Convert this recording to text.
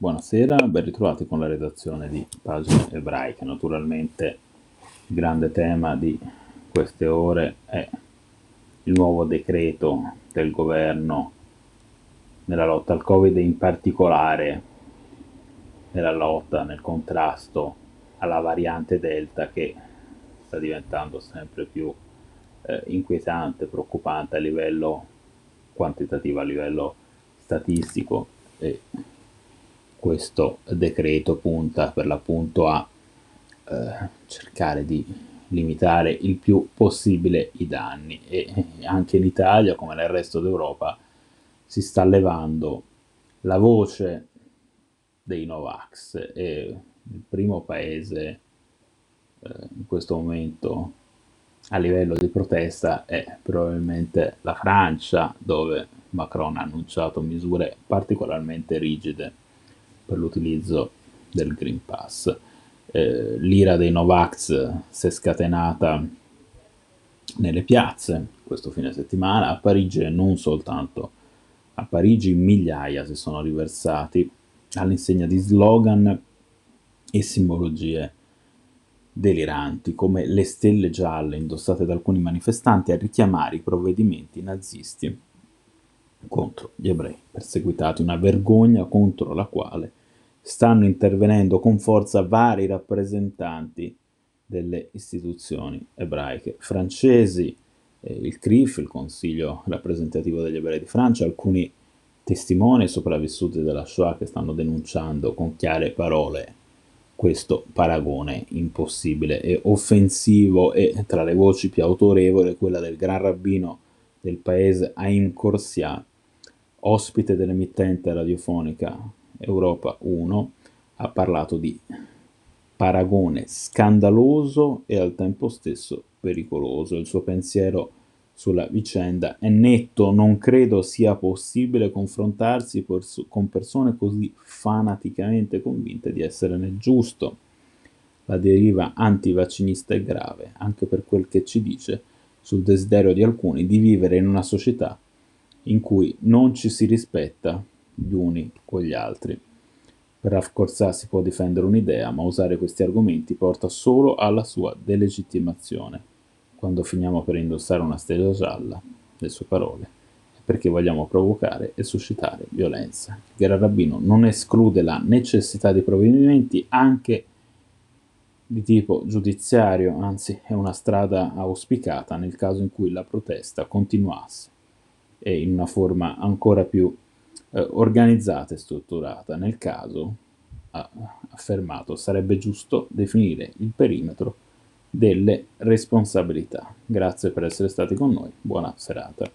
Buonasera, ben ritrovati con la redazione di Pagine Ebraiche. Naturalmente il grande tema di queste ore è il nuovo decreto del governo nella lotta al Covid e in particolare nella lotta, nel contrasto alla variante Delta che sta diventando sempre più eh, inquietante, preoccupante a livello quantitativo, a livello statistico e questo decreto punta per l'appunto a eh, cercare di limitare il più possibile i danni. E anche in Italia come nel resto d'Europa si sta levando la voce dei Novax e il primo paese eh, in questo momento a livello di protesta è probabilmente la Francia dove Macron ha annunciato misure particolarmente rigide per l'utilizzo del Green Pass. Eh, l'ira dei Novax si è scatenata nelle piazze questo fine settimana, a Parigi e non soltanto a Parigi migliaia si sono riversati all'insegna di slogan e simbologie deliranti come le stelle gialle indossate da alcuni manifestanti a richiamare i provvedimenti nazisti contro gli ebrei perseguitati, una vergogna contro la quale stanno intervenendo con forza vari rappresentanti delle istituzioni ebraiche francesi, eh, il CRIF, il Consiglio rappresentativo degli ebrei di Francia, alcuni testimoni sopravvissuti della Shoah che stanno denunciando con chiare parole questo paragone impossibile e offensivo e tra le voci più autorevoli quella del gran rabbino del paese Haim Corsia, ospite dell'emittente radiofonica Europa 1, ha parlato di paragone scandaloso e al tempo stesso pericoloso. Il suo pensiero sulla vicenda è netto, non credo sia possibile confrontarsi con persone così fanaticamente convinte di essere nel giusto. La deriva antivaccinista è grave, anche per quel che ci dice sul desiderio di alcuni di vivere in una società in cui non ci si rispetta gli uni con gli altri. Per Rav si può difendere un'idea, ma usare questi argomenti porta solo alla sua delegittimazione. Quando finiamo per indossare una stella gialla, le sue parole, è perché vogliamo provocare e suscitare violenza. Gran Rabbino non esclude la necessità di provvedimenti anche di tipo giudiziario, anzi è una strada auspicata nel caso in cui la protesta continuasse e in una forma ancora più eh, organizzata e strutturata. Nel caso, ha affermato, sarebbe giusto definire il perimetro delle responsabilità. Grazie per essere stati con noi, buona serata.